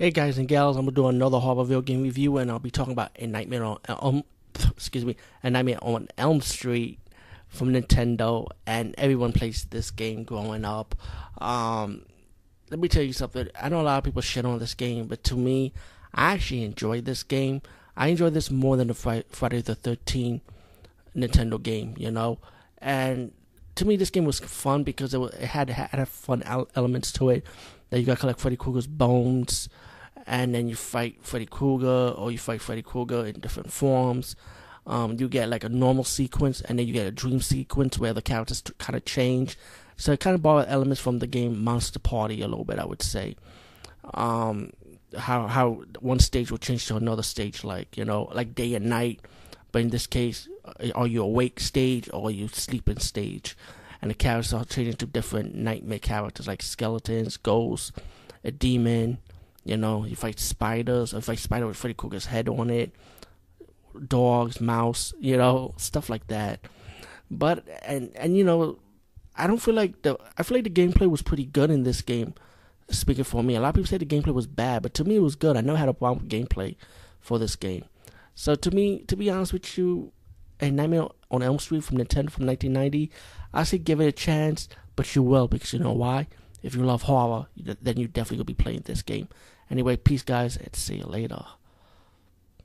Hey guys and gals, I'm gonna do another horror video game review, and I'll be talking about a Nightmare on um, excuse me, a Nightmare on Elm Street from Nintendo, and everyone plays this game growing up. Um, let me tell you something. I know a lot of people shit on this game, but to me, I actually enjoyed this game. I enjoyed this more than the Friday the 13th Nintendo game, you know, and to me, this game was fun because it, it had had fun elements to it. That you got to collect Freddy Krueger's bones and then you fight Freddy Krueger or you fight Freddy Krueger in different forms. Um, you get like a normal sequence, and then you get a dream sequence where the characters t- kind of change. So it kind of borrowed elements from the game Monster Party a little bit, I would say. Um, how how one stage will change to another stage, like you know, like day and night. But in this case, uh, are you awake stage or are you sleeping stage? And the characters are changing to different nightmare characters like skeletons, ghosts, a demon, you know, you fight spiders, you fight spider with Freddy Krueger's head on it, dogs, mouse, you know, stuff like that. But and and you know, I don't feel like the I feel like the gameplay was pretty good in this game. Speaking for me, a lot of people say the gameplay was bad, but to me it was good. I never had a problem with gameplay for this game. So to me, to be honest with you, a Nightmare on Elm Street from Nintendo from 1990, I say give it a chance, but you will because you know why? If you love horror, then you definitely will be playing this game. Anyway, peace, guys, and see you later.